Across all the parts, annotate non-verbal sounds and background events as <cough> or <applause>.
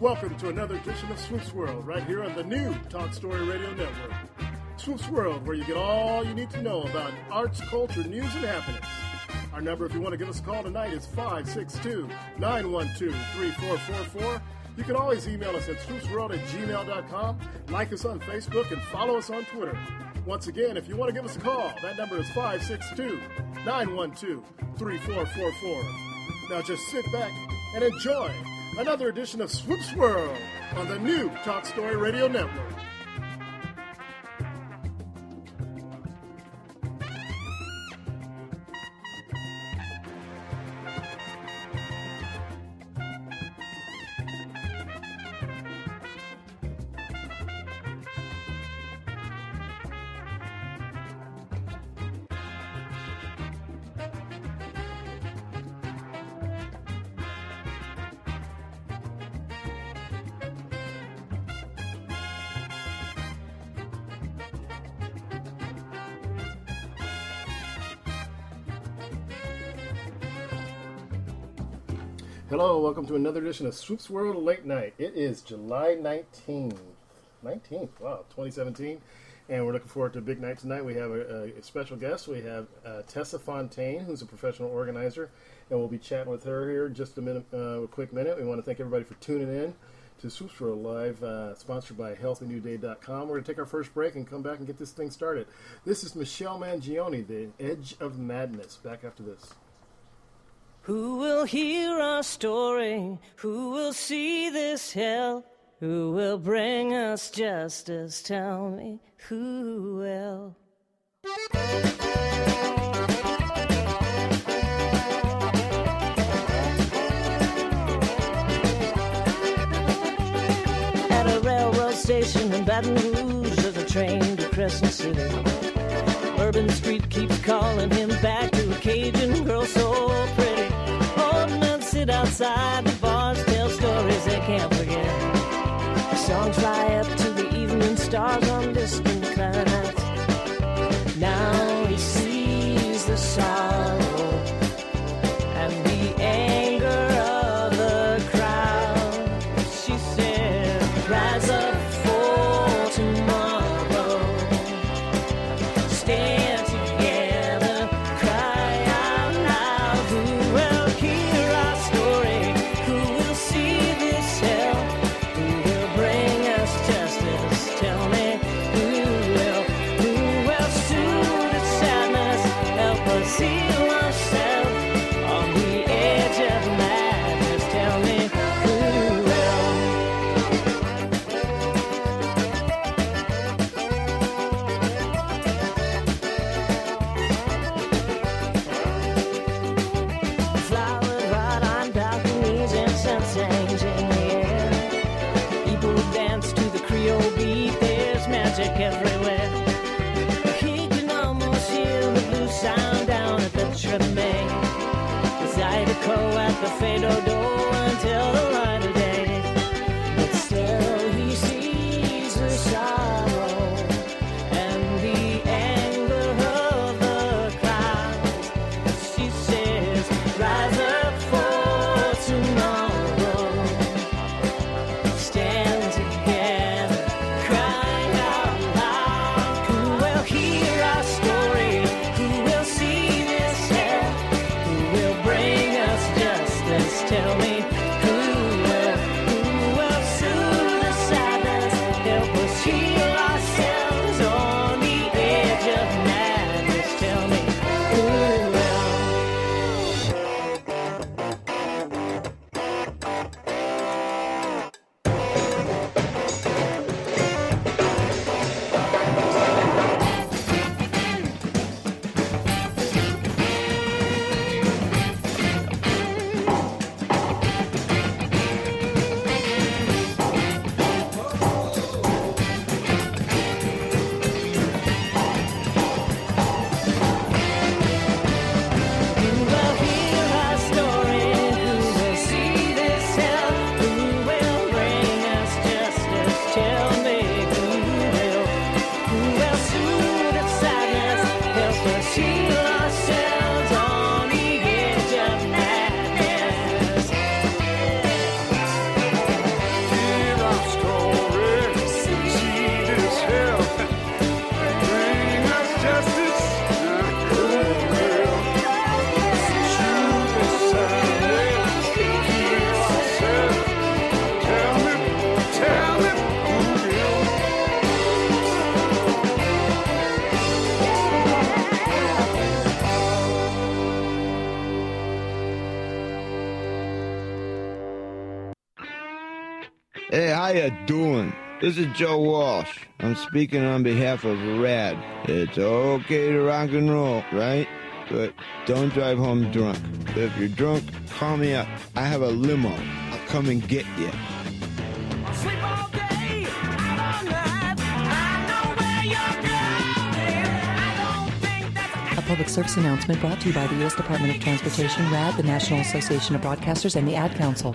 Welcome to another edition of Swoops World, right here on the new Talk Story Radio Network. Swoops World, where you get all you need to know about arts, culture, news, and happenings. Our number, if you want to give us a call tonight, is 562 912 3444. You can always email us at swoopsworld at gmail.com, like us on Facebook, and follow us on Twitter. Once again, if you want to give us a call, that number is 562 912 3444. Now just sit back and enjoy another edition of Swoops World on the new Talk Story Radio Network. Welcome to another edition of Swoops World Late Night. It is July 19th. 19th, wow, 2017, and we're looking forward to a big night tonight. We have a, a special guest. We have uh, Tessa Fontaine, who's a professional organizer, and we'll be chatting with her here in just a minute, uh, a quick minute. We want to thank everybody for tuning in to Swoops World Live, uh, sponsored by HealthyNewDay.com. We're going to take our first break and come back and get this thing started. This is Michelle Mangione, The Edge of Madness. Back after this. Who will hear our story? Who will see this hell? Who will bring us justice? Tell me who will. At a railroad station in Baton Rouge, there's a train to Crescent City. Bourbon Street keeps calling him back to a Cajun girl so pretty. Outside the bars, tell stories they can't forget. Songs fly up to the evening stars on distant planets. How you doing? This is Joe Walsh. I'm speaking on behalf of RAD. It's okay to rock and roll, right? But don't drive home drunk. If you're drunk, call me up. I have a limo. I'll come and get you. Sleep all day, out all night. I know where you're going. I don't think that's A public service announcement brought to you by the U.S. Department of Transportation, RAD, the National Association of Broadcasters, and the Ad Council.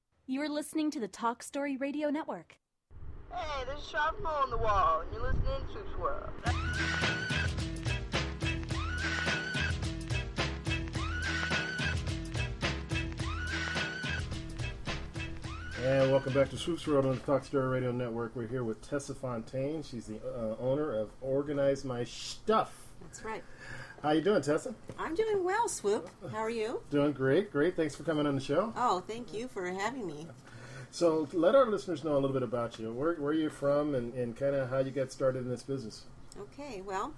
You're listening to the Talk Story Radio Network. Hey, this is Sharp Hole on the Wall, and you're listening to Swoops World. And welcome back to Swoops World on the Talk Story Radio Network. We're here with Tessa Fontaine. She's the uh, owner of Organize My Shtuff. That's right. How you doing, Tessa? I'm doing well, Swoop. How are you? Doing great, great. Thanks for coming on the show. Oh, thank you for having me. So, let our listeners know a little bit about you. Where, where you're from, and, and kind of how you got started in this business. Okay, well,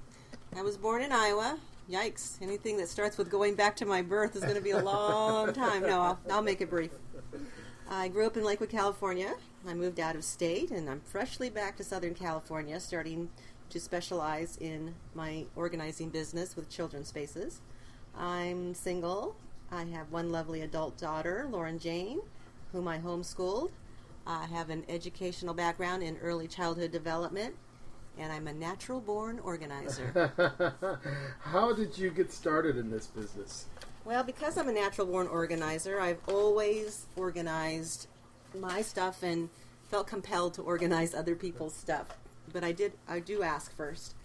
I was born in Iowa. Yikes. Anything that starts with going back to my birth is going to be a long <laughs> time. No, I'll, I'll make it brief. I grew up in Lakewood, California. I moved out of state, and I'm freshly back to Southern California, starting to specialize in my organizing business with children's spaces. I'm single. I have one lovely adult daughter, Lauren Jane, whom I homeschooled. I have an educational background in early childhood development, and I'm a natural born organizer. <laughs> how did you get started in this business? Well, because I'm a natural born organizer, I've always organized my stuff and felt compelled to organize other people's stuff. But I did I do ask first.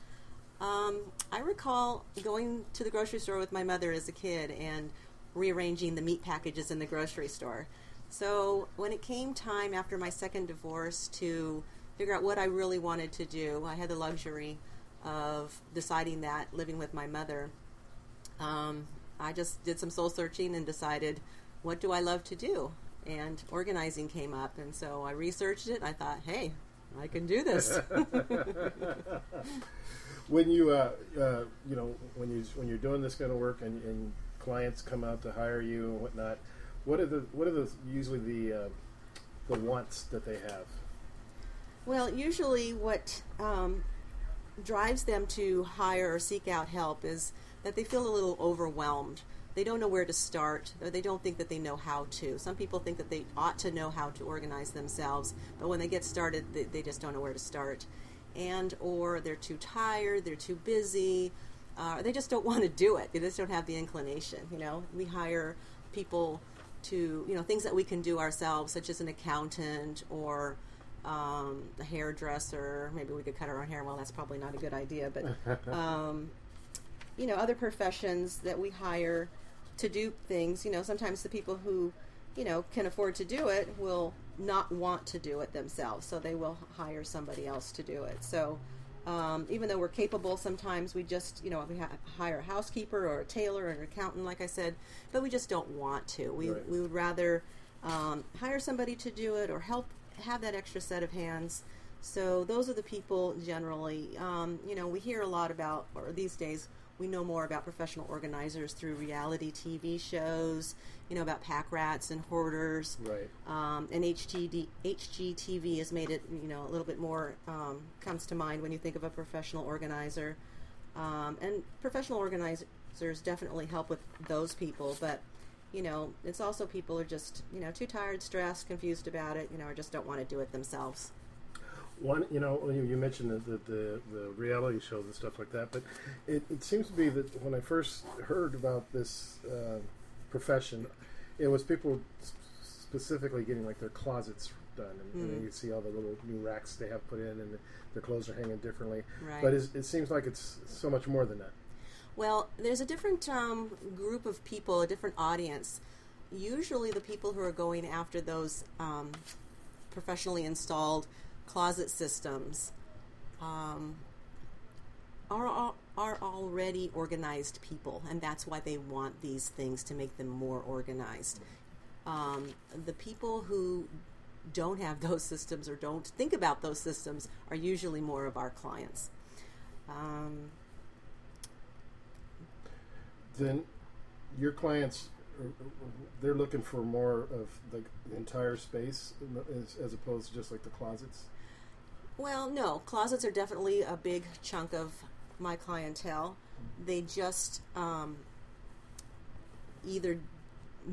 Um, I recall going to the grocery store with my mother as a kid and rearranging the meat packages in the grocery store. So when it came time after my second divorce to figure out what I really wanted to do, I had the luxury of deciding that living with my mother. Um, I just did some soul searching and decided, what do I love to do? And organizing came up, and so I researched it. I thought, hey, I can do this. <laughs> when you uh, uh, you know when you when you're doing this kind of work and, and clients come out to hire you and whatnot, what are the what are the usually the uh, the wants that they have? Well, usually what um, drives them to hire or seek out help is that they feel a little overwhelmed. They don't know where to start, or they don't think that they know how to. Some people think that they ought to know how to organize themselves, but when they get started, they, they just don't know where to start. And or they're too tired, they're too busy, uh, they just don't <laughs> want to do it. They just don't have the inclination. You know, we hire people to you know things that we can do ourselves, such as an accountant or um, a hairdresser. Maybe we could cut our own hair. Well, that's probably not a good idea, but <laughs> um, you know, other professions that we hire to do things. You know, sometimes the people who you know can afford to do it will not want to do it themselves, so they will hire somebody else to do it. So. Um, even though we're capable, sometimes we just, you know, we ha- hire a housekeeper or a tailor or an accountant, like I said, but we just don't want to. We, Right. we would rather um, hire somebody to do it or help have that extra set of hands. So those are the people generally. Um, you know, we hear a lot about, or these days, we know more about professional organizers through reality TV shows. You know about pack rats and hoarders. Right. Um, and HGD, HGTV has made it, you know, a little bit more um, comes to mind when you think of a professional organizer. Um, and professional organizers definitely help with those people, but you know, it's also people are just you know too tired, stressed, confused about it, you know, or just don't want to do it themselves. One, you know, you, you mentioned the, the, the, the reality shows and stuff like that, but it, it seems to be that when I first heard about this uh, profession, it was people specifically getting like their closets done, and, and Mm. then you see all the little new racks they have put in, and their clothes are hanging differently. Right. But it seems like it's so much more than that. Well, there's a different um, group of people, a different audience. Usually, the people who are going after those um, professionally installed closet systems um, are are already organized people, and that's why they want these things to make them more organized. Um, the people who don't have <laughs> those systems or don't think about those systems are usually more of our clients. Um, Then your clients they're looking for more of the entire space as, as opposed to just like the closets. Well, no, closets are definitely a big chunk of my clientele. They just um, either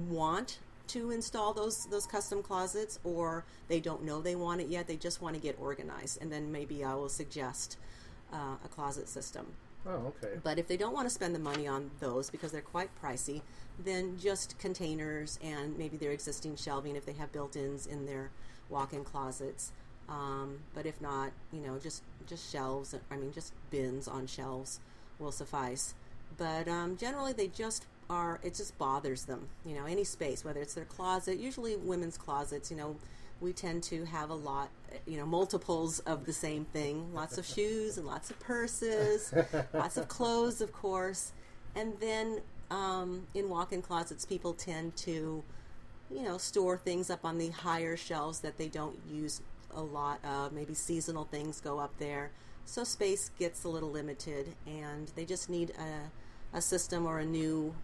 want to install those those custom closets, or they don't know they want it yet. They just want to get organized, and then maybe I will suggest uh, a closet system. Oh, okay. But if they don't want to spend the money on those because they're quite pricey, then just containers and maybe their existing shelving if they have built-ins in their walk-in closets. Um, but if not, you know, just just shelves. I mean, just bins on shelves will suffice. But um, generally, they just are. It just bothers them. You know, any space, whether it's their closet. Usually, women's closets. You know, we tend to have a lot. You know, multiples of the same thing. Lots of shoes and lots of purses, lots of clothes, of course. And then um, in walk-in closets, people tend to you know, store things up on the higher shelves that they don't use a lot of. Maybe seasonal things go up there. So space gets a little limited, and they just need a, a system or a new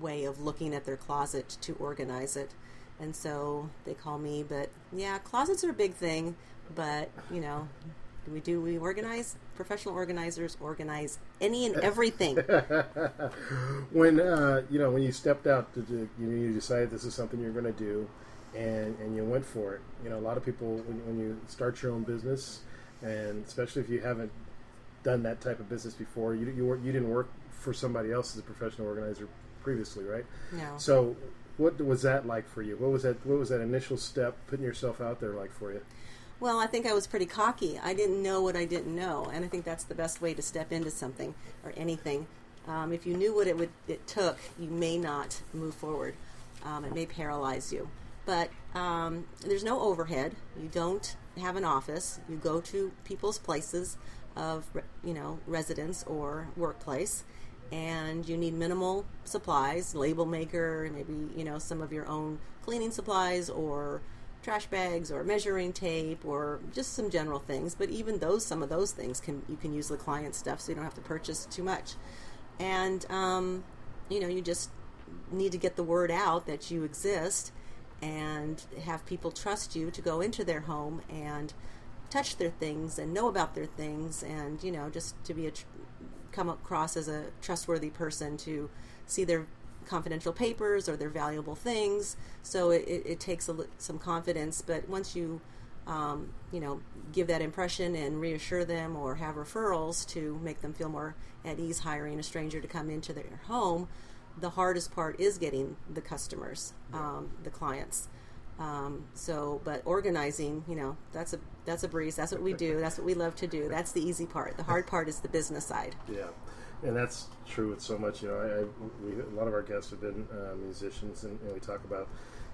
way of looking at their closet to organize it. And so they call me, but yeah, closets are a big thing, but you know, do we do we organize? Professional organizers organize any and everything. <laughs> when uh, you know when you stepped out to, to you, you decided this is something you're going to do and and you went for it you know a lot of people when, when you start your own business and especially if you haven't done that type of business before you you, weren't- you didn't work for somebody else as a professional organizer previously right No. so what was that like for you what was that what was that initial step putting yourself out there like for you Well, I think I was pretty cocky. I didn't know what I didn't know, and I think that's the best way to step into something or anything. Um, if you knew what it would it took, you may not move forward. Um, it may paralyze you. But um, there's no overhead. You don't have an office. You go to people's places of you know residence or workplace, and you need minimal supplies, label maker, maybe you know some of your own cleaning supplies or trash bags or measuring tape or just some general things. But even those, some of those things can you can use the client stuff, so you don't have to purchase too much. And um, you know, you just need to get the word out that you exist and have people trust you to go into their home and touch their things and know about their things and you know just to be a tr- come across as a trustworthy person to see their confidential papers or their valuable things. So it, it, it takes some confidence but once you um, you know give that impression and reassure them or have referrals to make them feel more at ease hiring a stranger to come into their home the hardest part is getting the customers um, the clients um, so, but organizing, you know, that's a that's a breeze. That's what we do. That's what we love to do. That's the easy part. The hard part is the business side. <laughs> Yeah, and that's true with so much. You know, I, I we, a lot of our guests have been uh, musicians, and, and we talk about,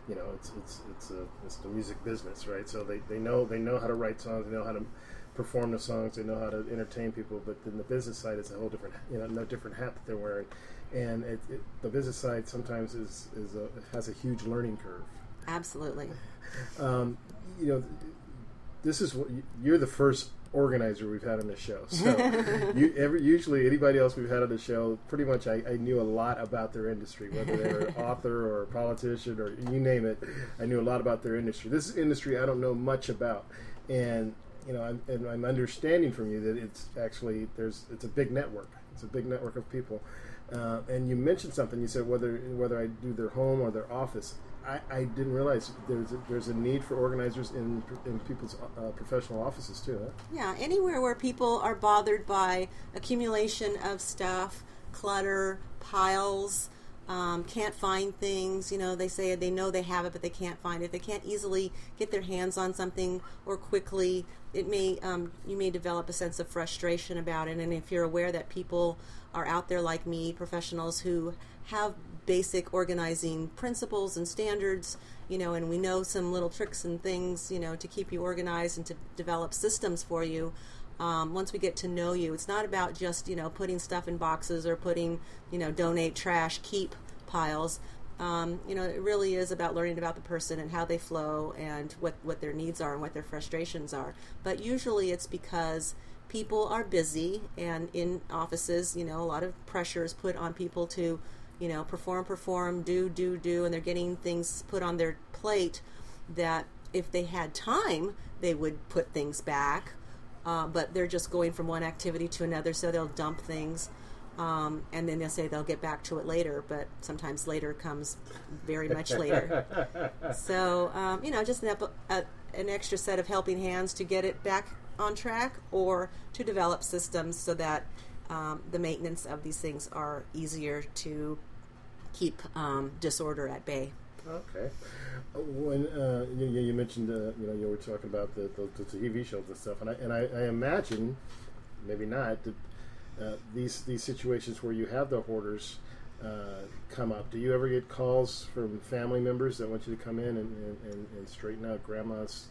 you know, it's it's it's a it's the music business, right? So they, they know they know how to write songs, they know how to perform the songs, they know how to entertain people. But then the business side is a whole different, you know, no different hat that they're wearing, and it, it, the business side sometimes is is a, has a huge learning curve. Absolutely. <laughs> Um, you know, this is what you're the first organizer we've had on the show. So, <laughs> you, every, usually anybody else we've had on the show, pretty much I, I knew a lot about their industry, whether they're an <laughs> author or a politician or you name it. I knew a lot about their industry. This industry I don't know much about, and you know, I'm, and I'm understanding from you that it's actually there's it's a big network. It's a big network of people. Uh, and you mentioned something. You said whether whether I do their home or their office. I, I didn't realize there's a, there's a need for organizers in in people's uh, professional offices too. Huh? Yeah, anywhere where people are bothered by accumulation of stuff, clutter, piles, um, can't find things. You know, they say they know they have it, but they can't find it. They can't easily get their hands on something or quickly. It may um, you may develop a sense of frustration about it. And if you're aware that people are out there like me, professionals who have basic organizing principles and standards, you know, and we know some little tricks and things, you know, to keep you organized and to develop systems for you. Um, once we get to know you, it's not about just you know putting stuff in boxes or putting you know donate trash keep piles. Um, you know, it really is about learning about the person and how they flow and what what their needs are and what their frustrations are. But usually, it's because people are busy and in offices, you know, a lot of pressure is put on people to you know perform, perform, do, do, do, and they're getting things put on their plate that if they had time, they would put things back uh, but they're just going from one activity to another, so they'll dump things. Um, and then they'll say they'll get back to it later, but sometimes later comes very much later. <laughs> so, um, you know, just an, ep- a, an extra set of helping hands to get it back on track or to develop systems so that um, the maintenance of these things are easier to keep um, disorder at bay. Okay. When uh, you, you mentioned, uh, you know, you were talking about the, the, the TV shows and stuff, and I and I, I imagine, maybe not, that uh, these these situations where you have the hoarders uh, come up. Do you ever get calls from family members that want you to come in and, and, and, and straighten out grandma's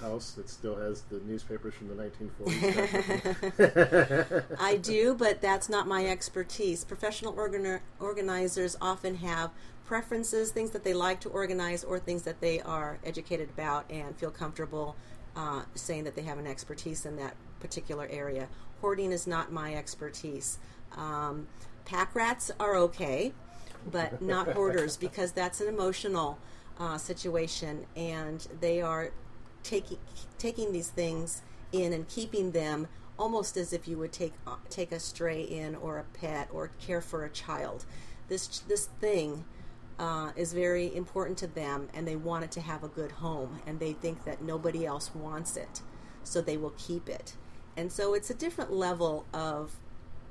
house that still has the newspapers from the 1940s? <laughs> <laughs> I do, but that's not my expertise. Professional organi- organizers often have preferences, things that they like to organize, or things that they are educated about and feel comfortable uh, saying that they have an expertise in that particular area. Hoarding is not my expertise. Um, pack rats are okay, but not hoarders <laughs> because that's an emotional uh, situation, and they are taking taking these things in and keeping them almost as if you would take take a stray in or a pet or care for a child. This this thing uh, is very important to them, and they want it to have a good home, and they think that nobody else wants it, so they will keep it. And so it's a different level of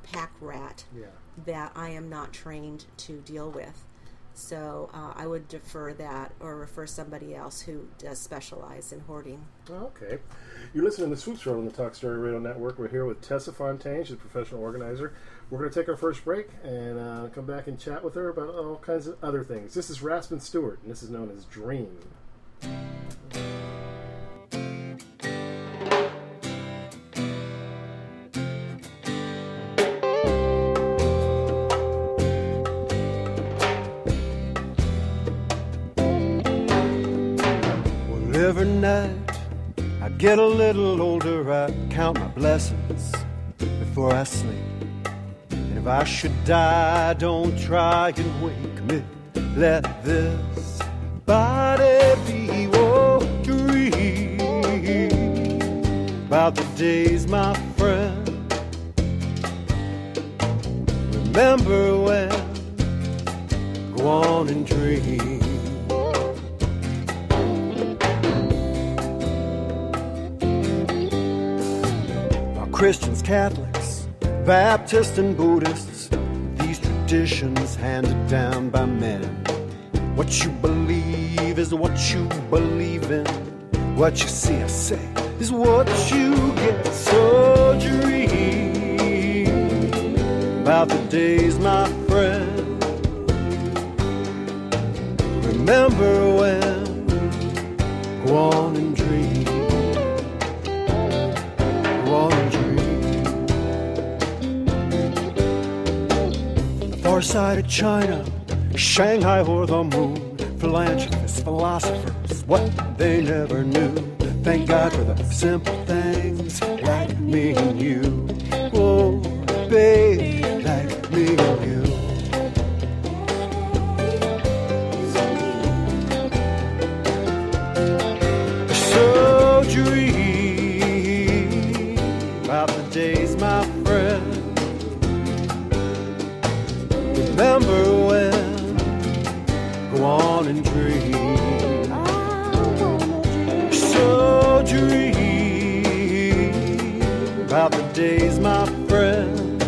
pack rat Yeah. that I am not trained to deal with. So uh, I would defer that or refer somebody else who does specialize in hoarding. Okay. You're listening to Swoops World on the Talk Story Radio Network. We're here with Tessa Fontaine. She's a professional organizer. We're going to take our first break and uh, come back and chat with her about all kinds of other things. This is Raspin Stewart, and this is known as Dream. Every night I get a little older, I count my blessings before I sleep. And if I should die, don't try and wake me. Let this body be dream about the days, my friend. Remember when? Go on and dream. Christians, Catholics, Baptists, and Buddhists, these traditions handed down by men. What you believe is what you believe in. What you see or say is what you get. So dream about the days, my friend. Remember when? Go on side of China, Shanghai or the moon. Philanthropists, philosophers, what they never knew. Thank God for the simple things like me and you. Oh, babe, days, my friend.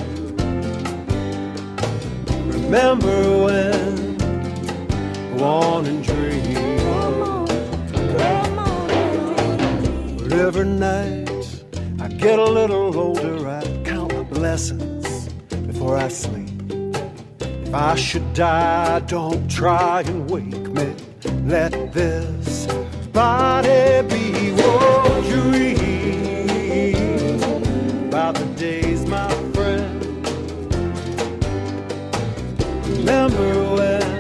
Remember when? Go on and dream. But every night I get a little older, I count my blessings before I sleep. If I should die, don't try and wake me. Let this body be one dream Remember when?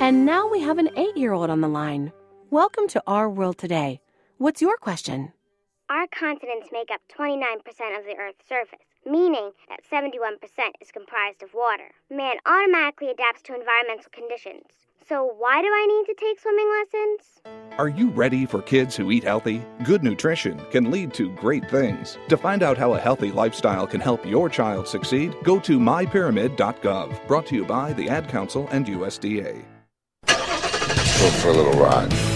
And now we have an eight year old on the line. Welcome to Our World Today. What's your question? Our continents make up 29% of the Earth's surface, meaning that 71% is comprised of water. Man automatically adapts to environmental conditions. So, why do I need to take swimming lessons? Are you ready for kids who eat healthy? Good nutrition can lead to great things. To find out how a healthy lifestyle can help your child succeed, go to mypyramid.gov. Brought to you by the Ad Council and USDA. Go for a little ride.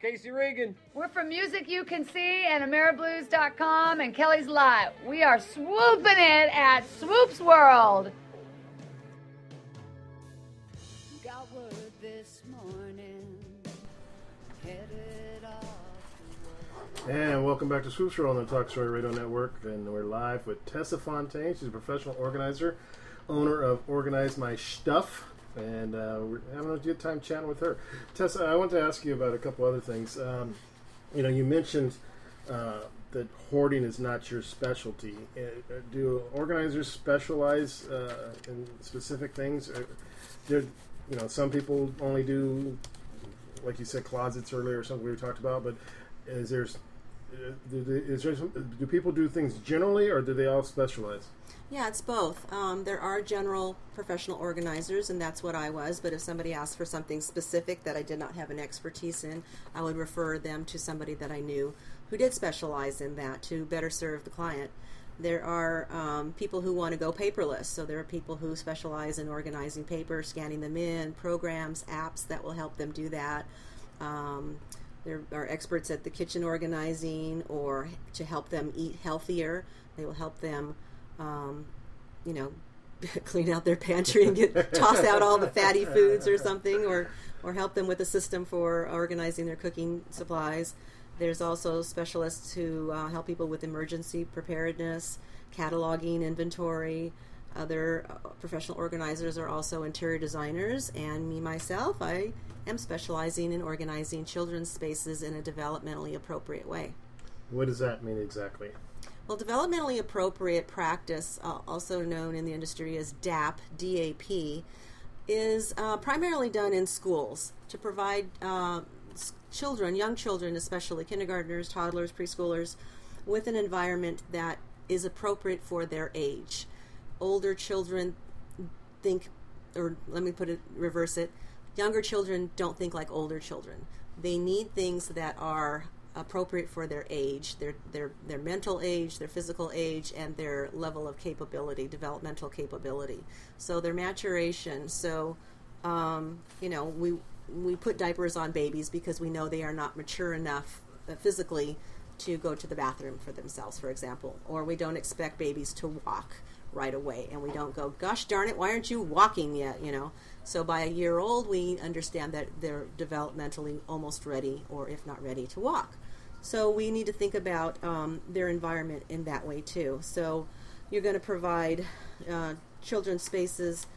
Casey Reagan. We're from Music You Can See and AmeriBlues.com and Kelly's Live. We are swooping it at Swoops World. Got word this morning. Headed off. And welcome back to Swoops World on the Talk Story Radio Network. And we're live with Tessa Fontaine. She's a professional organizer, owner of Organize My Shtuff. And uh, we're having a good time chatting with her. Tessa, I want to ask you about a couple other things. Um, you know, you mentioned uh, that hoarding is not your specialty. Uh, uh, do organizers specialize uh, in specific things? Or, there, you know, some people only do, like you said, closets earlier or something we talked about. But is there uh, do, is there some, do people do things generally, or do they all specialize? Yeah, it's both. Um, there are general professional organizers, and that's what I was. But if somebody asked for something specific that I did not have an expertise in, I would refer them to somebody that I knew who did specialize in that to better serve the client. There are um, people who want to go paperless, so there are people who specialize in organizing paper, scanning them in, programs, apps that will help them do that. Um, there are experts at the kitchen organizing or to help them eat healthier. They will help them, um, you know, <laughs> clean out their pantry and get <laughs> toss out all the fatty foods or something, or or help them with a system for organizing their cooking supplies. There's also specialists who uh, help people with emergency preparedness, cataloging, inventory. Other uh, professional organizers are also interior designers, and me myself, I am specializing in organizing children's spaces in a developmentally appropriate way. What does that mean exactly? Well, developmentally appropriate practice, uh, also known in the industry as DAP, DAP, is uh, primarily done in schools to provide uh, children, young children, especially kindergartners, toddlers, preschoolers, with an environment that is appropriate for their age. Older children think, or let me put it, reverse it, younger children don't think like older children. They need things that are appropriate for their age, their their their mental age, their physical age, and their level of capability, developmental capability. So their maturation. So, um, you know, we we put diapers on babies because we know they are not mature enough uh, physically to go to the bathroom for themselves, for example, or we don't expect babies to walk right away, and we don't go, "Gosh darn it, why aren't you walking yet?" You know. So by a year old, we understand that they're developmentally almost ready, or if not ready, to walk. So we need to think about um, their environment in that way too. So you're going to provide uh, children's spaces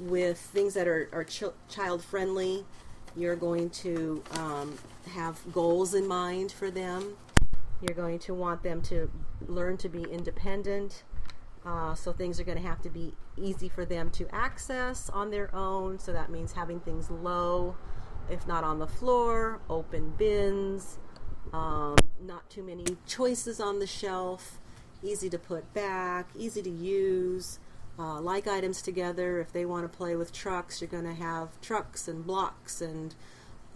with things that are, are ch- child friendly. You're going to um, have goals in mind for them. You're going to want them to learn to be independent. Uh, so things are going to have to be easy for them to access on their own. So that means having things low, if not on the floor, open bins, um, not too many choices on the shelf, easy to put back, easy to use. Uh, like items together. If they want to play with trucks, you're going to have trucks and blocks and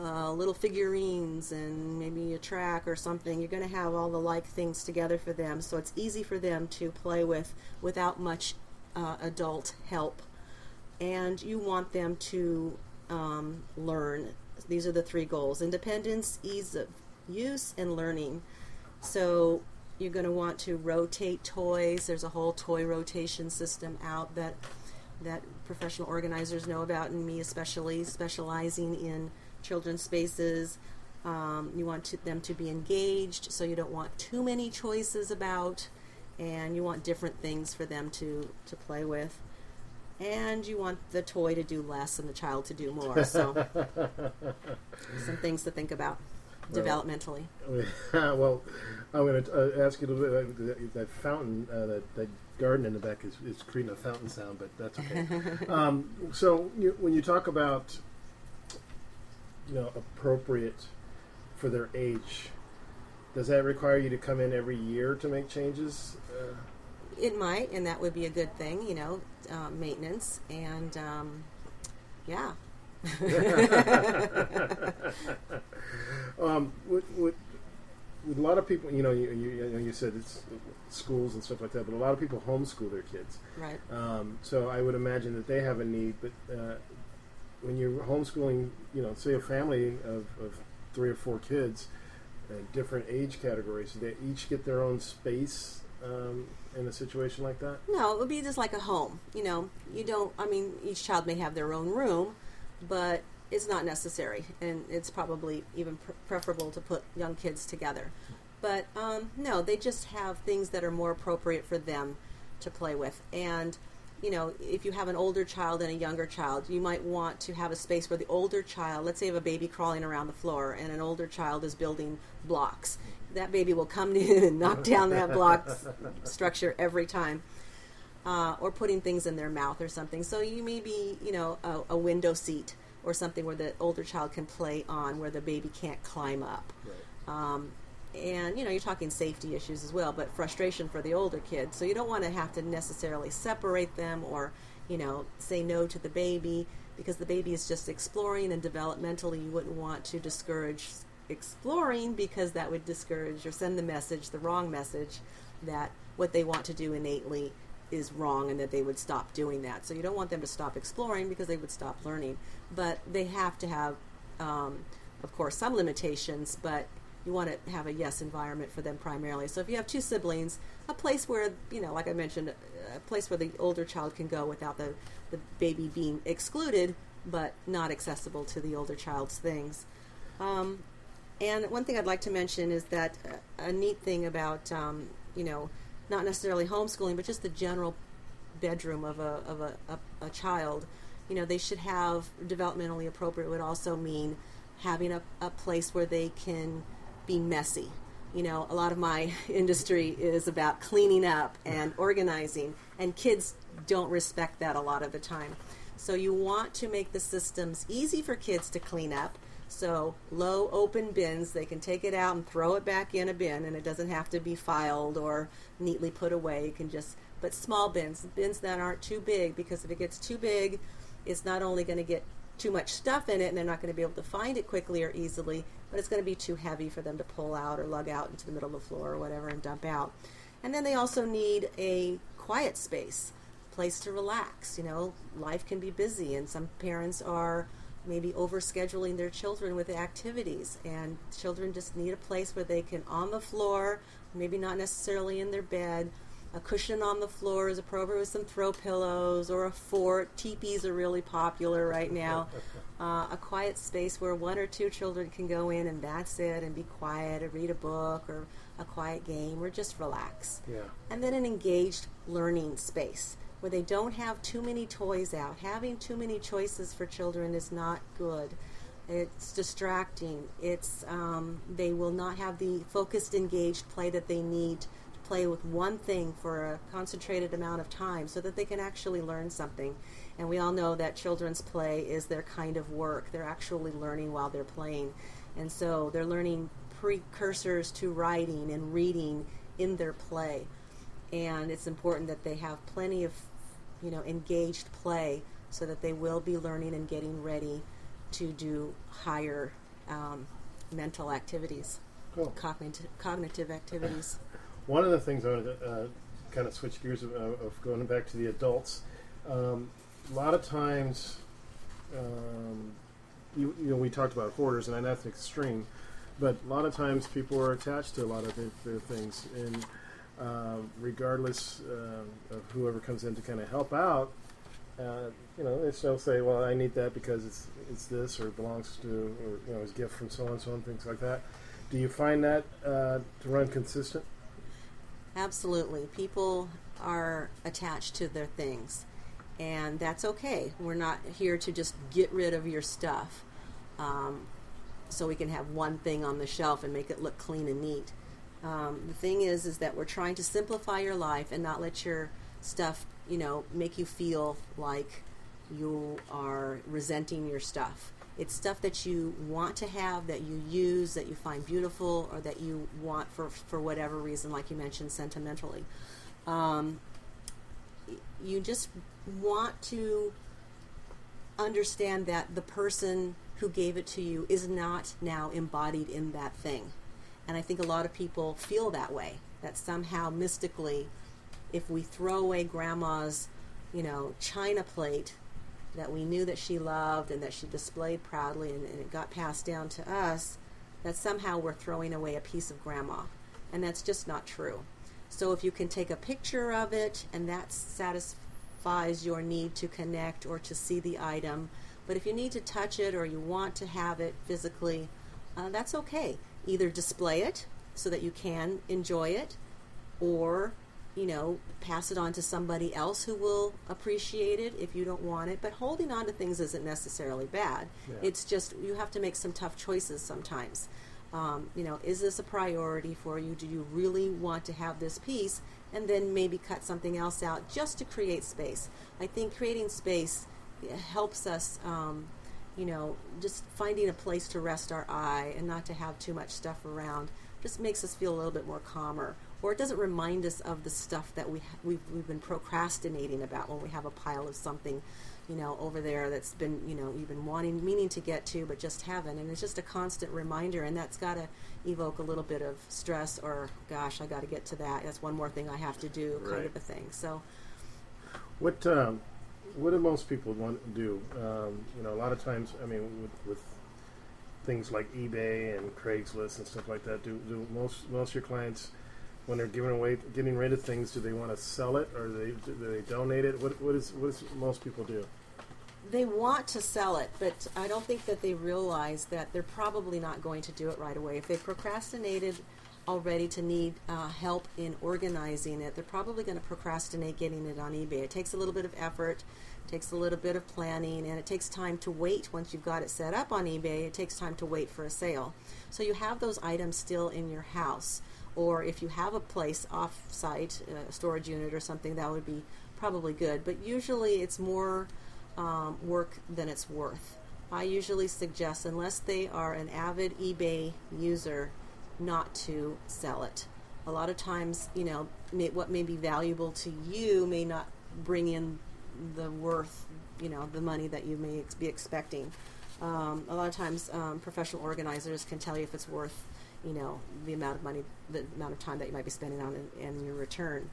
uh, little figurines and maybe a track or something. You're going to have all the like things together for them, so it's easy for them to play with without much uh, adult help. And you want them to um, learn. These are the three goals independence, ease of use, and learning. So you're going to want to rotate toys. There's a whole toy rotation system out that that professional organizers know about, and me especially, specializing in children's spaces. Um, you want to, them to be engaged, so you don't want too many choices about, and you want different things for them to, to play with. And you want the toy to do less and the child to do more. So, <laughs> some things to think about Well, developmentally. <laughs> well, I'm going to uh, ask you a little bit. That, that fountain, uh, that, that garden in the back is, is creating a fountain sound, but that's okay. <laughs> um, so you, when you talk about, you know, appropriate for their age, does that require you to come in every year to make changes? Uh, It might, and that would be a good thing, you know, uh, maintenance and um, yeah. <laughs> um, with, with, with a lot of people, you know, you, you, you said it's schools and stuff like that, but a lot of people homeschool their kids. Right. Um, so I would imagine that they have a need, but uh, when you're homeschooling, you know, say a family of, of three or four kids, uh, different age categories, do they each get their own space um, in a situation like that? No, it would be just like a home. You know, you don't. I mean, each child may have their own room, but it's not necessary, and it's probably even pr- preferable to put young kids together. But um, no, they just have things that are more appropriate for them to play with, and you know, if you have an older child and a younger child, you might want to have a space where the older child, let's say you have a baby crawling around the floor and an older child is building blocks. That baby will come <laughs> in and knock down that block structure every time. Uh, or putting things in their mouth or something. So you may be, you know, a, a window seat or something where the older child can play on, where the baby can't climb up. Um, and you know you're talking safety issues as well but frustration for the older kids. So you don't want to have to necessarily separate them or you know say no to the baby because the baby is just exploring and developmentally you wouldn't want to discourage exploring because that would discourage or send the message the wrong message that what they want to do innately is wrong and that they would stop doing that. So you don't want them to stop exploring because they would stop learning. But they have to have um, of course some limitations but you want to have a yes environment for them primarily. So if you have two siblings, a place where, you know, like I mentioned, a place where the older child can go without the, the baby being excluded, but not accessible to the older child's things. Um, and one thing I'd like to mention is that uh, a neat thing about, um, you know, not necessarily homeschooling, but just the general bedroom of a, of a, a, a child, you know, they should have developmentally appropriate would also mean having a, a place where they can be messy. You know, a lot of my <laughs> industry is about cleaning up and organizing, and kids don't respect that a lot of the time. So you want to make the systems easy for kids to clean up. So low open bins, they can take it out and throw it back in a bin, and it doesn't have to be filed or neatly put away. You can just, but small bins, bins that aren't too big, because if it gets too big, it's not only going to get too much stuff in it and they're not going to be able to find it quickly or easily, but it's going to be too heavy for them to pull out or lug out into the middle of the floor or whatever and dump out. And then they also need a quiet space, place to relax. You know, life can be busy, and some parents are maybe overscheduling their children with activities, and children just need a place where they can, on the floor, maybe not necessarily in their bed, a cushion on the floor is appropriate with some throw pillows or a fort. Teepees are really popular right now. <laughs> Uh, a quiet space where one or two children can go in and that's it and be quiet or read a book or a quiet game or just relax. Yeah. And then an engaged learning space where they don't have too many toys out. Having too many choices for children is not good. It's distracting. It's um, they will not have the focused, engaged play that they need play with one thing for a concentrated amount of time, so that they can actually learn something. And we all know that children's play is their kind of work. They're actually learning while they're playing, and so they're learning precursors to writing and reading in their play. And it's important that they have plenty of, you know, engaged play so that they will be learning and getting ready to do higher um, mental activities, Cool. cognitive, cognitive activities. One of the things I wanted to uh, kind of switch gears of, of going back to the adults. Um, a lot of times, um, you, you know, we talked about hoarders, and that's an extreme, but a lot of times people are attached to a lot of their, their things, and uh, regardless uh, of whoever comes in to kind of help out, uh, you know, they'll say, "Well, I need that because it's it's this or it belongs to or you know, it's a gift from so and so and things like that." Do you find that uh, to run consistent? Absolutely. People are attached to their things, and that's okay. We're not here to just get rid of your stuff um, so we can have one thing on the shelf and make it look clean and neat. Um, the thing is, is that we're trying to simplify your life and not let your stuff, you know, make you feel like you are resenting your stuff. It's stuff that you want to have, that you use, that you find beautiful, or that you want for for whatever reason, like you mentioned, sentimentally. Um, you just want to understand that the person who gave it to you is not now embodied in that thing. And I think a lot of people feel that way, that somehow mystically, if we throw away grandma's, you know, china plate that we knew that she loved and that she displayed proudly and, and it got passed down to us, that somehow we're throwing away a piece of grandma. And that's just not true. So if you can take a picture of it and that satisfies your need to connect or to see the item, but if you need to touch it or you want to have it physically, uh, that's okay. Either display it so that you can enjoy it, or you know, pass it on to somebody else who will appreciate it if you don't want it. But holding on to things isn't necessarily bad. Yeah. It's just you have to make some tough choices sometimes. Um, you know, is this a priority for you? Do you really want to have this piece? And then maybe cut something else out just to create space. I think creating space helps us, um, you know, just finding a place to rest our eye and not to have too much stuff around. Just makes us feel a little bit more calmer or it doesn't remind us of the stuff that we ha- we've, we've been procrastinating about when we have a pile of something you know over there that's been you know you've been wanting meaning to get to but just haven't and it's just a constant reminder and that's got to evoke a little bit of stress or gosh i got to get to that that's one more thing i have to do kind Right. of a thing so What um, what do most people want to do? Um, you know, a lot of times, I mean, with, with things like eBay and Craigslist and stuff like that, do, do most most of your clients, when they're giving away, getting rid of things, do they want to sell it or do they do they donate it? What what is what does most people do? they want to sell it, but I don't think that they realize that they're probably not going to do it right away. If they procrastinated already to need uh, help in organizing it, they're probably going to procrastinate getting it on eBay. It takes a little bit of effort, takes a little bit of planning, and it takes time to wait once you've got it set up on eBay. It takes time to wait for a sale. So you have those items still in your house, or if you have a place off site, a storage unit or something, that would be probably good. But usually it's more um, work than it's worth. I usually suggest, unless they are an avid eBay user, not to sell it. A lot of times, you know, may, what may be valuable to you may not bring in the worth, you know, the money that you may ex- be expecting. Um, a lot of times, um, professional organizers can tell you if it's worth, you know, the amount of money, the amount of time that you might be spending on it and your return.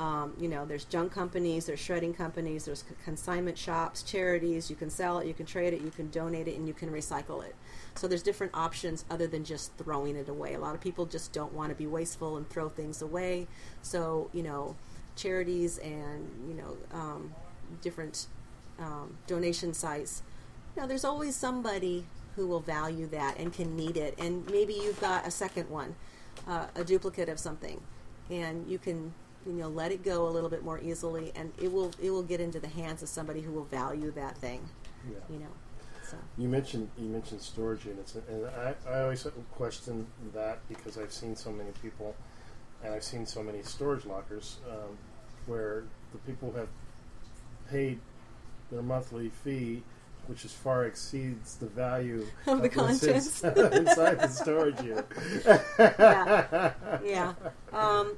Um, you know, there's junk companies, there's shredding companies, there's consignment shops, charities. You can sell it, you can trade it, you can donate it, and you can recycle it. So there's different options other than just throwing it away. A lot of people just don't want to be wasteful and throw things away. So you know, charities and you know um, different um, donation sites. You know, there's always somebody who will value that and can need it, and maybe you've got a second one, uh, a duplicate of something, and you can you know let it go a little bit more easily, and it will it will get into the hands of somebody who will value that thing. Yeah. You know, so You mentioned you mentioned storage units, and I, I always question that because I've seen so many people, and I've seen so many storage lockers um, where the people have paid their monthly fee, which is far exceeds the value <laughs> Of the what's contents. <laughs> inside the storage unit. yeah, yeah. Um,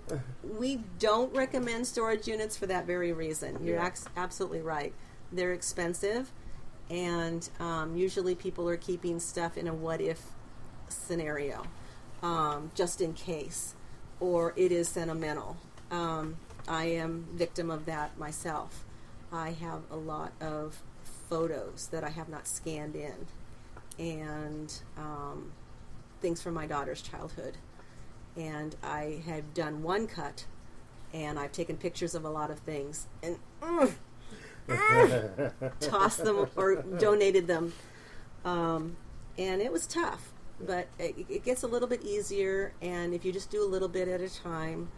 we don't recommend storage units for that very reason. You're Yeah. ax- absolutely right. They're expensive, and um, usually people are keeping stuff in a what if scenario, um, just in case, or it is sentimental. Um, I am victim of that myself. I have a lot of photos that I have not scanned in, and um, things from my daughter's childhood. And I have done one cut, and I've taken pictures of a lot of things, and mm, mm, <laughs> tossed them or donated them. Um, and it was tough, but it, it gets a little bit easier. And if you just do a little bit at a time,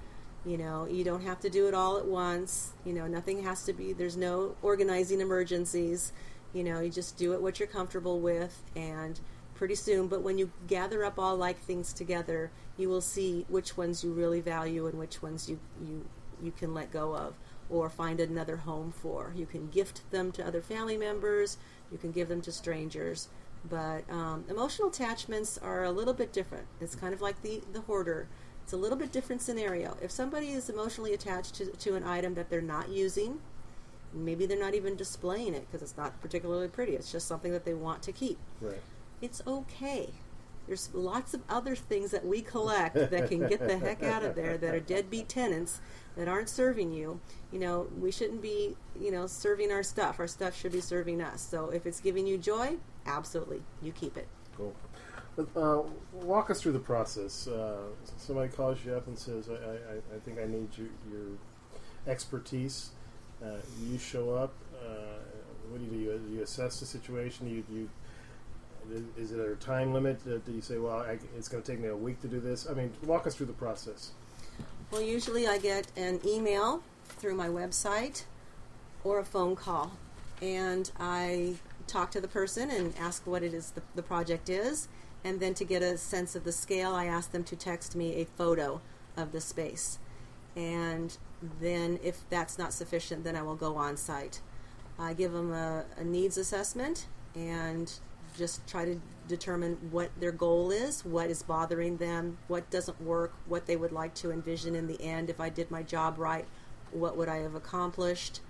you know, you don't have to do it all at once. You know, nothing has to be, there's no organizing emergencies. You know, you just do it what you're comfortable with, and pretty soon, but when you gather up all like things together, you will see which ones you really value and which ones you, you, you can let go of or find another home for. You can gift them to other family members, you can give them to strangers. But um, emotional attachments are a little bit different. It's kind of like the, the hoarder. It's a little bit different scenario. If somebody is emotionally attached to, to an item that they're not using, maybe they're not even displaying it because it's not particularly pretty. It's just something that they want to keep. Right. It's okay. There's lots of other things that we collect that can get the heck out of there that are deadbeat tenants that aren't serving you. You know, we shouldn't be, you know, serving our stuff. Our stuff should be serving us. So if it's giving you joy, absolutely, you keep it. Cool. But, uh, walk us through the process. Uh, somebody calls you up and says, I, I, I think I need your, expertise. Uh, you show up. Uh, what do you do? You, you assess the situation. You, you is it a time limit? Do you say, well, I, it's going to take me a week to do this? I mean, walk us through the process. Well, usually I get an email through my website or a phone call, and I talk to the person and ask what it is the, the project is, and then to get a sense of the scale, I ask them to text me a photo of the space, and then if that's not sufficient, then I will go on site. I give them a, a needs assessment and just try to determine what their goal is, what is bothering them, what doesn't work, what they would like to envision in the end. If I did my job right, what would I have accomplished?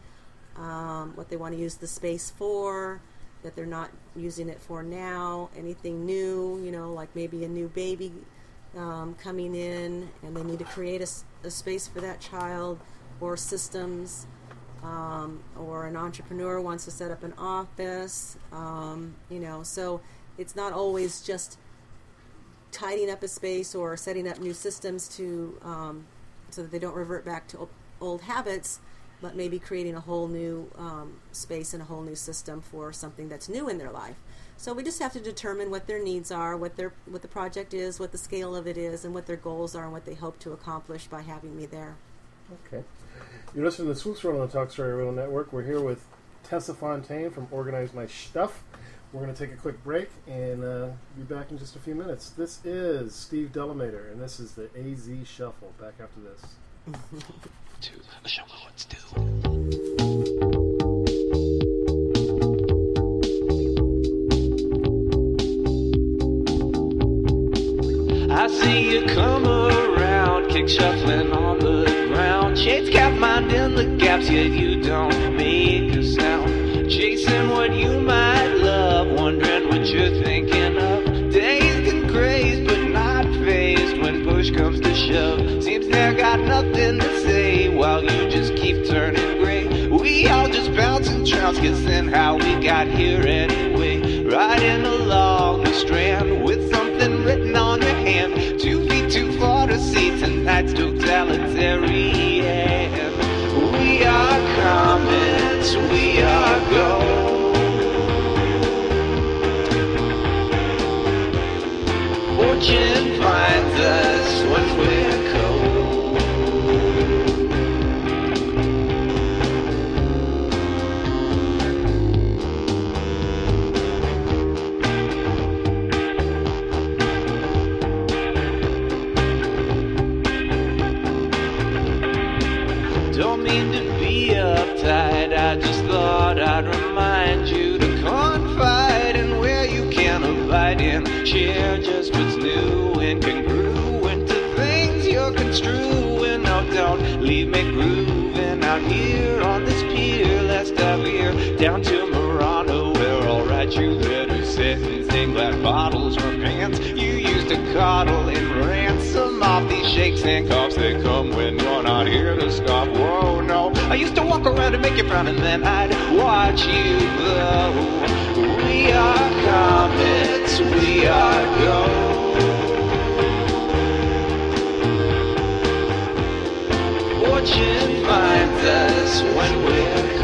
Um, what they want to use the space for, that they're not using it for now, anything new, you know, like maybe a new baby um, coming in and they need to create a space for that child, or systems um, or an entrepreneur wants to set up an office, um, you know, so it's not always just tidying up a space or setting up new systems to um, so that they don't revert back to old habits, but maybe creating a whole new um, space and a whole new system for something that's new in their life. So we just have to determine what their needs are, what their what the project is, what the scale of it is, and what their goals are, and what they hope to accomplish by having me there. Okay. You're listening to Swoops World on the Talk Story Radio Network. We're here with Tessa Fontaine from Organize My Shtuff. We're going to take a quick break and uh, be back in just a few minutes. This is Steve Delamater, and this is the AZ Shuffle. Back after this. <laughs> to show what's due. I see you come around, kick shuffling on the ground. Shades cap mind in the gaps, yet you don't make a sound. Chasing what you might love, wondering what you're thinking of. Dazed and crazed, but not phased when push comes to shove. Seems they got nothing to muskets and how we got here anyway. Riding along the strand with something written on your hand. Two feet too far to see tonight's totalitarian. We are comets, we are gold. Fortune finds us. Shakes and coughs that come when you're not here to scoff. Whoa, no. I used to walk around and make you frown, and then I'd watch you glow. We are comets, we are gold. Fortune finds us when we're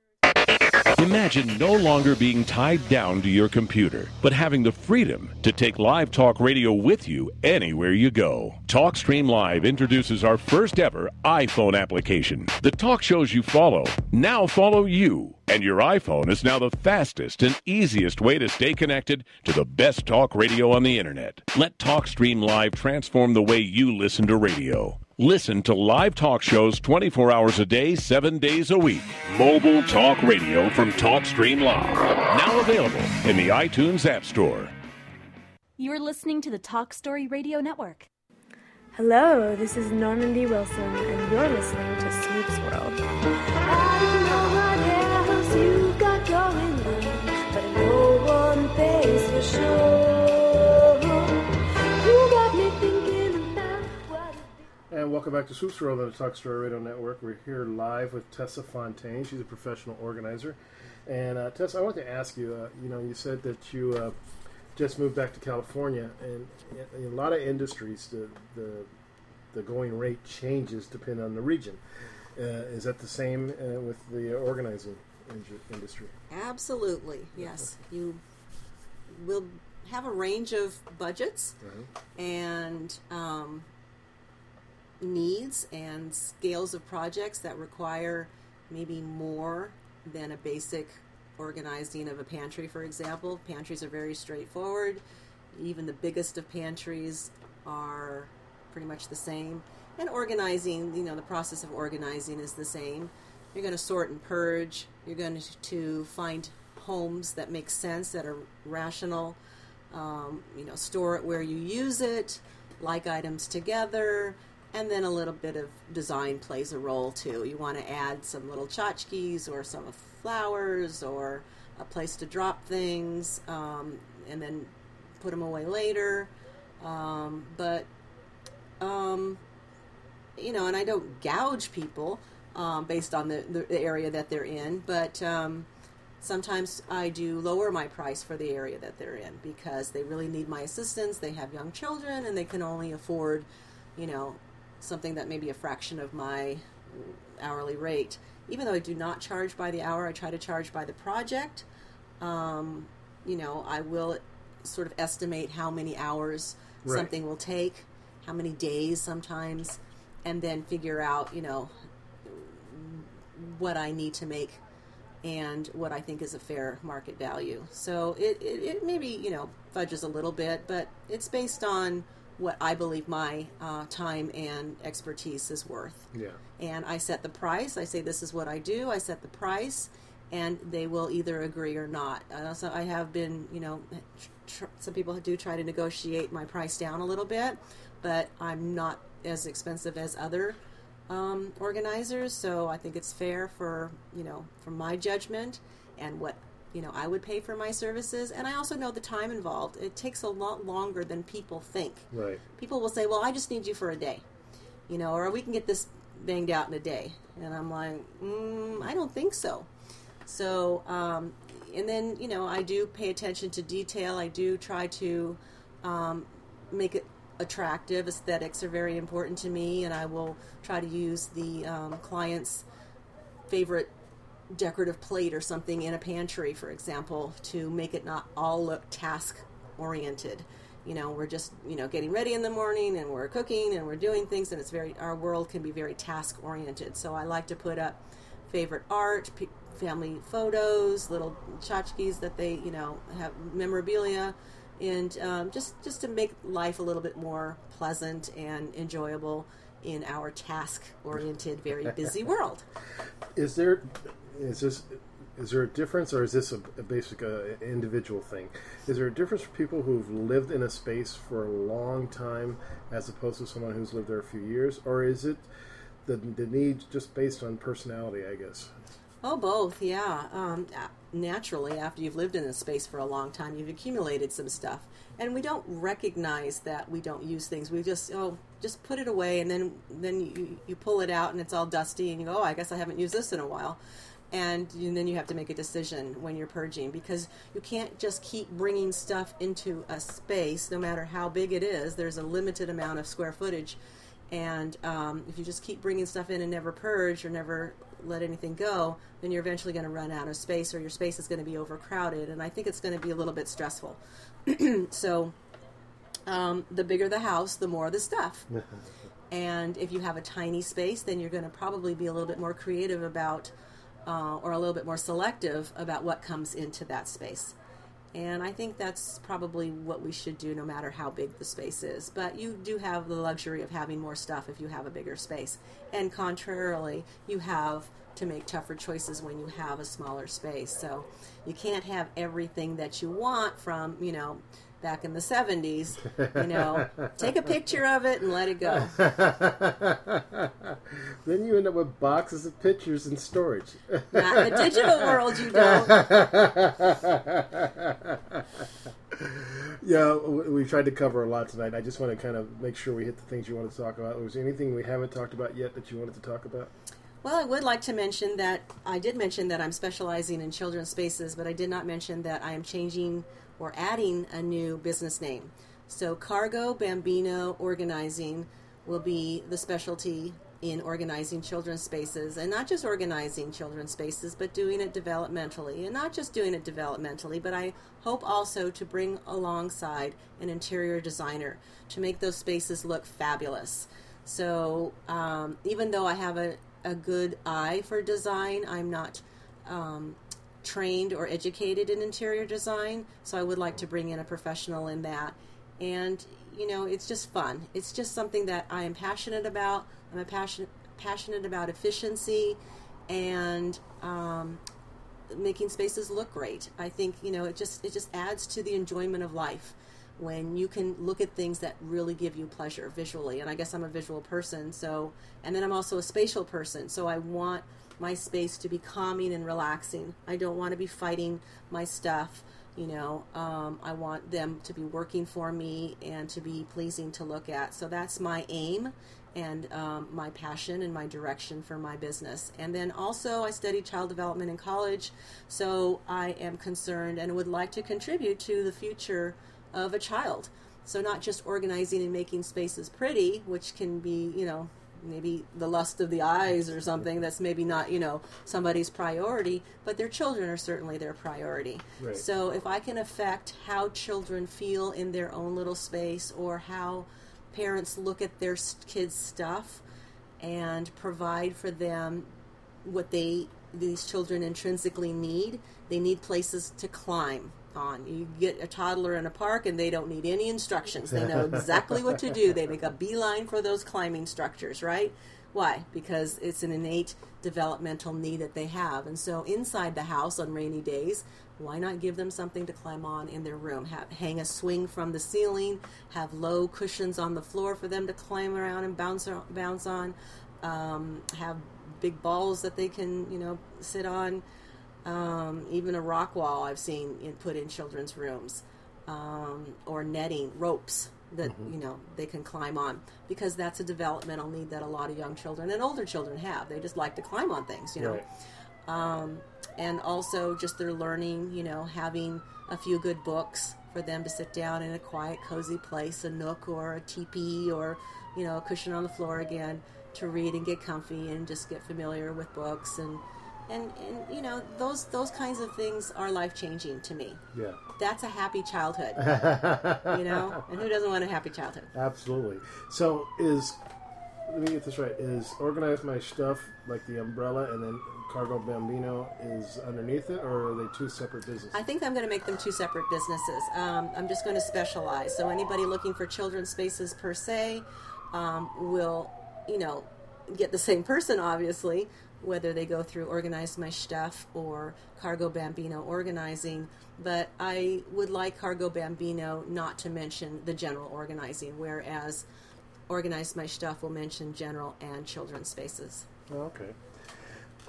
Imagine no longer being tied down to your computer, but having the freedom to take live talk radio with you anywhere you go. TalkStream Live introduces our first ever iPhone application. The talk shows you follow now follow you, and your iPhone is now the fastest and easiest way to stay connected to the best talk radio on the internet. Let TalkStream Live transform the way you listen to radio. Listen to live talk shows 24 hours a day, 7 days a week. Mobile talk radio from TalkStream Live. Now available in the iTunes App Store. You're listening to the Talk Story Radio Network. Hello, this is Norman D. Wilson, and you're listening to Swoop's World. And welcome back to Swoops World on the Talk Story Radio Network. We're here live with Tessa Fontaine. She's a professional organizer. And uh, Tessa, I want to ask you. Uh, you know, you said that you uh, just moved back to California, and in a lot of industries, the the, the going rate changes depending on the region. Uh, is that the same uh, with the organizing industry? Absolutely, yes. You will have a range of budgets and um, needs and scales of projects that require maybe more than a basic organizing of a pantry, for example. Pantries are very straightforward. Even the biggest of pantries are pretty much the same. And organizing, you know, the process of organizing is the same. You're going to sort and purge. You're going to, find homes that make sense, that are rational. Um, you know, store it where you use it, like items together, and then a little bit of design plays a role too. You want to add some little tchotchkes or some flowers or a place to drop things, um, and then put them away later. Um, but um, you know, and I don't gouge people um, based on the, the area that they're in, but um, sometimes I do lower my price for the area that they're in because they really need my assistance. They have young children and they can only afford, you know, something that may be a fraction of my hourly rate. Even though I do not charge by the hour, I try to charge by the project. Um, you know, I will sort of estimate how many hours Right. something will take, how many days sometimes, and then figure out, you know, what I need to make and what I think is a fair market value. So it, it, it maybe, you know, fudges a little bit, but it's based on what I believe my uh, time and expertise is worth. Yeah. And I set the price. I say, this is what I do. I set the price, and they will either agree or not. Uh, so I have been, you know, tr- some people do try to negotiate my price down a little bit, but I'm not as expensive as other um, organizers. So I think it's fair for, you know, for my judgment and what you know I would pay for my services. And I also know the time involved. It takes a lot longer than people think. Right. People will say, "Well, I just need you for a day," you know, or we can get this banged out in a day. And I'm like, mm, I don't think so. So, um, and then you know, I do pay attention to detail. I do try to um, make it attractive. Aesthetics are very important to me, and I will try to use the um, client's favorite decorative plate or something in a pantry, for example, to make it not all look task oriented. You know, we're just you know getting ready in the morning, and we're cooking, and we're doing things, and it's very our world can be very task oriented. So I like to put up favorite art, p- family photos, little tchotchkes that they you know have memorabilia, and um, just just to make life a little bit more pleasant and enjoyable in our task oriented, very busy <laughs> world. Is there is this is there a difference, or is this a, a basic uh, individual thing? Is there a difference for people who've lived in a space for a long time as opposed to someone who's lived there a few years, or is it the the need just based on personality? I guess. Oh, both, yeah. Um, naturally, after you've lived in a space for a long time, you've accumulated some stuff, and we don't recognize that we don't use things. We just oh, just put it away, and then then you you pull it out, and it's all dusty, and you go, oh, I guess I haven't used this in a while. And, you- then you have to make a decision when you're purging because you can't just keep bringing stuff into a space, no matter how big it is. There's a limited amount of square footage, and um, if you just keep bringing stuff in and never purge or never let anything go, then you're eventually going to run out of space or your space is going to be overcrowded. And I think it's going to be a little bit stressful. <clears throat> so, um, the bigger the house, the more the stuff. <laughs> And if you have a tiny space, then you're going to probably be a little bit more creative about, uh, or a little bit more selective about what comes into that space. And I think that's probably what we should do no matter how big the space is. But you do have the luxury of having more stuff if you have a bigger space. And contrarily, you have to make tougher choices when you have a smaller space. So you can't have everything that you want from, you know, back in the 70s. You know, take a picture of it and let it go. <laughs> then you end up with boxes of pictures in storage. Not in the digital world, you don't. yeah, we tried to cover a lot tonight. I just want to kind of make sure we hit the things you wanted to talk about. Was there anything we haven't talked about yet that you wanted to talk about? Well, I would like to mention that I did mention that I'm specializing in children's spaces, but I did not mention that I am changing or adding a new business name. So, Cargo Bambino Organizing will be the specialty in organizing children's spaces, and not just organizing children's spaces, but doing it developmentally. And not just doing it developmentally, but I hope also to bring alongside an interior designer to make those spaces look fabulous. So, um, even though I have a, a good eye for design, I'm not um, trained or educated in interior design, so I would like to bring in a professional in that. And you know, it's just fun. It's just something that I am passionate about. I'm a passion, passionate about efficiency and um, making spaces look great. I think you know it just it just adds to the enjoyment of life when you can look at things that really give you pleasure visually. And I guess I'm a visual person, so and then I'm also a spatial person, so I want my space to be calming and relaxing. I don't want to be fighting my stuff. You know, um, I want them to be working for me and to be pleasing to look at. So that's my aim and um, my passion and my direction for my business. And then also, I studied child development in college, so I am concerned and would like to contribute to the future of a child. So, not just organizing and making spaces pretty, which can be, you know, maybe the lust of the eyes or something that's maybe not you know somebody's priority but their children are certainly their priority Right. so if i can affect how children feel in their own little space or how parents look at their kids stuff and provide for them what they these children intrinsically need they need places to climb on you get a toddler in a park and they don't need any instructions. They know exactly what to do. They make a beeline for those climbing structures right? Why? Because it's an innate developmental need that they have. And so inside the house on rainy days why not give them something to climb on in their room? Have, hang a swing from the ceiling have low cushions on the floor for them to climb around and bounce bounce on um, have big balls that they can you know sit on um, even a rock wall I've seen in, put in children's rooms, um, or netting ropes that Mhm. you know they can climb on because that's a developmental need that a lot of young children and older children have. They just like to climb on things, you know. Right. Um, and also just their learning, you know, having a few good books for them to sit down in a quiet, cozy place, a nook or a teepee or you know a cushion on the floor again to read and get comfy and just get familiar with books and and, and you know those those kinds of things are life changing to me. Yeah. That's a happy childhood, <laughs> you know. And who doesn't want a happy childhood? Absolutely. So is let me get this right. Is Organize My Shtuff like the umbrella and then Cargo Bambino is underneath it, or are they two separate businesses? I think I'm going to make them two separate businesses. Um, I'm just going to specialize. So anybody looking for children's spaces per se um, will, you know, get the same person, obviously, whether they go through Organize My Shtuff or Cargo Bambino Organizing. But I would like Cargo Bambino not to mention the general organizing, whereas Organize My Shtuff will mention general and children's spaces. Okay.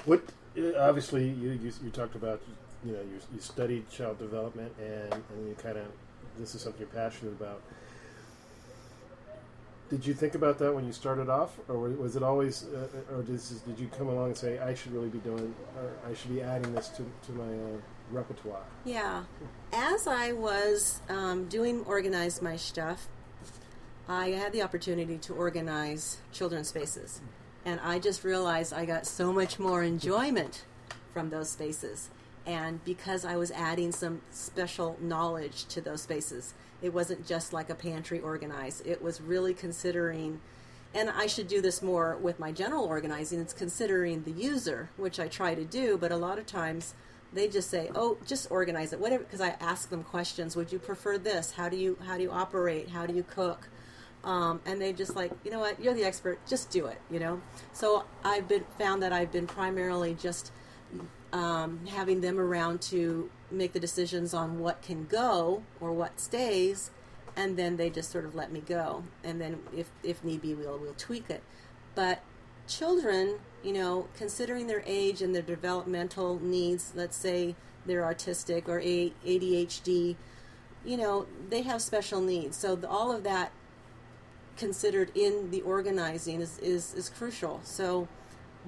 What uh, obviously you, you you talked about you know you, you studied child development and and you kind of this is something you're passionate about. Did you think about that when you started off, or was it always, uh, or did, did you come along and say I should really be doing, or I should be adding this to to my uh, repertoire? Yeah. As I was um, doing Organize My Shtuff, I had the opportunity to organize children's spaces. And I just realized I got so much more enjoyment from those spaces. And because I was adding some special knowledge to those spaces, it wasn't just like a pantry organize. It was really considering, and I should do this more with my general organizing, it's considering the user, which I try to do, but a lot of times they just say, "Oh, just organize it, whatever." Because I ask them questions. Would you prefer this? How do you how do you operate? How do you cook? Um, and they just like, you know what? You're the expert. Just do it. You know. So I've been found that I've been primarily just um, having them around to make the decisions on what can go or what stays, and then they just sort of let me go. And then if if need be, we'll we'll tweak it. But children, you know, considering their age and their developmental needs, let's say they're autistic or ADHD, you know, they have special needs. So the, all of that considered in the organizing is, is, is crucial. So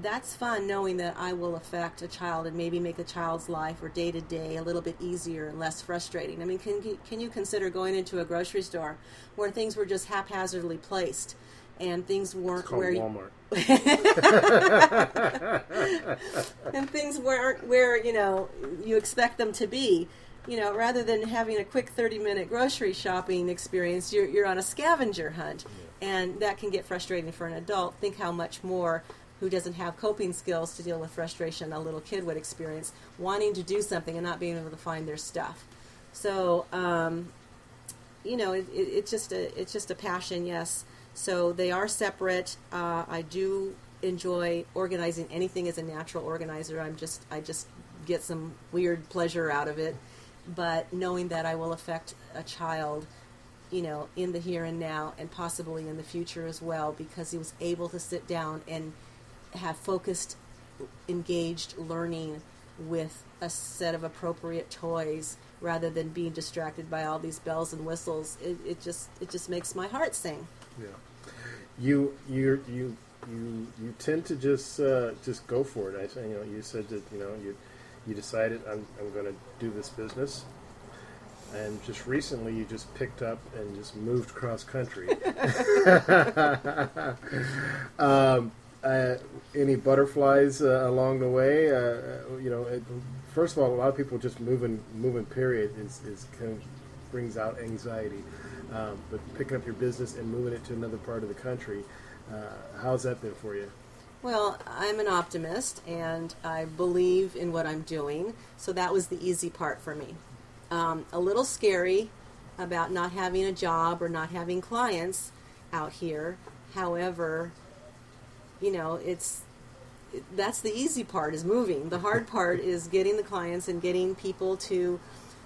that's fun knowing that I will affect a child and maybe make a child's life or day to day a little bit easier and less frustrating. I mean, can, you- can you consider going into a grocery store where things were just haphazardly placed and things weren't where you- Walmart. <laughs> <laughs> and things weren't where you know you expect them to be. You know, rather than having a quick thirty-minute grocery shopping experience, you're you're on a scavenger hunt, and that can get frustrating for an adult. Think how much more who doesn't have coping skills to deal with frustration a little kid would experience, wanting to do something and not being able to find their stuff. So, um, you know, it, it, it's just a it's just a passion, yes. So they are separate. Uh, I do enjoy organizing anything as a natural organizer. I'm just I just get some weird pleasure out of it. But knowing that I will affect a child, you know, in the here and now and possibly in the future as well, because he was able to sit down and have focused, engaged learning with a set of appropriate toys rather than being distracted by all these bells and whistles. It, it just it just makes my heart sing. Yeah, you you you you you tend to just uh, just go for it. I you know, you said that you know you you decided I'm I'm going to do this business, and just recently you just picked up and just moved cross country. <laughs> um, uh, any butterflies uh, along the way? Uh, you know, it, first of all, a lot of people just moving moving period is, is kind of brings out anxiety. Um, but picking up your business and moving it to another part of the country, uh, how's that been for you? Well, I'm an optimist and I believe in what I'm doing, so that was the easy part for me. Um, a little scary about not having a job or not having clients out here. However, you know, it's that's the easy part is moving. The hard part is getting the clients and getting people to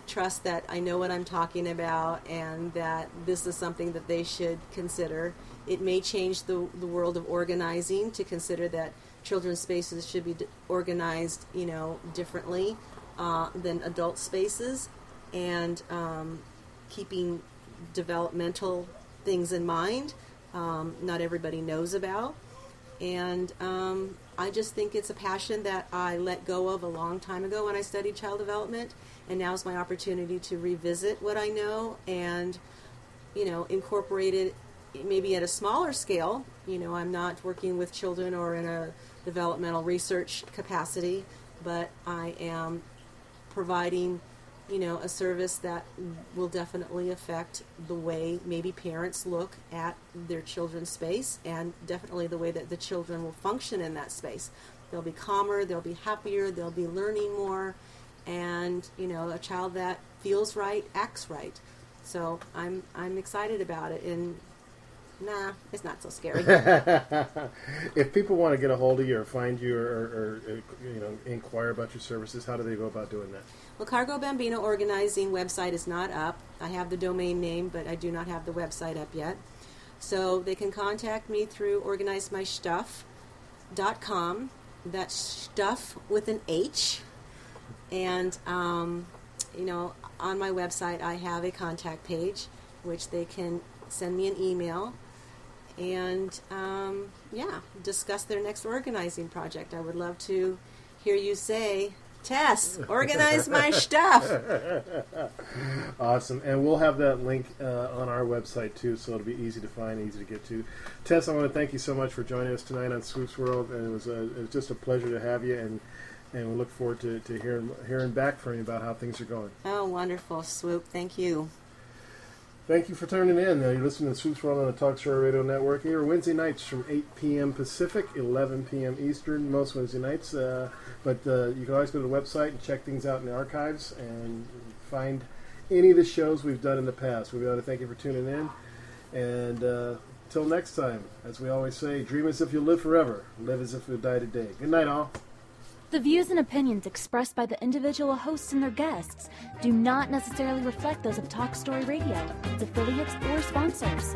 trust that I know what I'm talking about and that this is something that they should consider. It may change the, the world of organizing to consider that children's spaces should be d- organized, you know, differently uh, than adult spaces, and um, keeping developmental things in mind. Um, not everybody knows about, and um, I just think it's a passion that I let go of a long time ago when I studied child development, and now is my opportunity to revisit what I know and, you know, incorporate it maybe at a smaller scale. You know, I'm not working with children or in a developmental research capacity, but I am providing, you know, a service that will definitely affect the way maybe parents look at their children's space and definitely the way that the children will function in that space. They'll be calmer, they'll be happier, they'll be learning more, and, you know, a child that feels right acts right. So I'm I'm excited about it and nah, it's not so scary. <laughs> if people want to get a hold of you or find you or, or, or, you know inquire about your services, how do they go about doing that? Well, Cargo Bambino organizing website is not up. I have the domain name, but I do not have the website up yet. So they can contact me through organizemyshtuff.com. That's stuff with an H. And, um, you know, on my website, I have a contact page, which they can send me an email and, um, yeah, discuss their next organizing project. I would love to hear you say, Tess, organize my stuff. <laughs> awesome. And we'll have that link uh, on our website too, so it'll be easy to find, easy to get to. Tess, I want to thank you so much for joining us tonight on Swoops World. And it was, a, it was just a pleasure to have you, and and we look forward to, to hearing hearing back from you about how things are going. Oh, wonderful, Swoop. Thank you. Thank you for tuning in. Uh, you're listening to Swoops World on the Talk Story Radio Network here Wednesday nights from 8 p.m. Pacific, 11 p.m. Eastern, most Wednesday nights. Uh, but uh, you can always go to the website and check things out in the archives and find any of the shows we've done in the past. We want to thank you for tuning in. And uh, till next time, as we always say, dream as if you'll live forever, live as if you'll die today. Good night, all. The views and opinions expressed by the individual hosts and their guests do not necessarily reflect those of Talk Story Radio, its affiliates, or sponsors.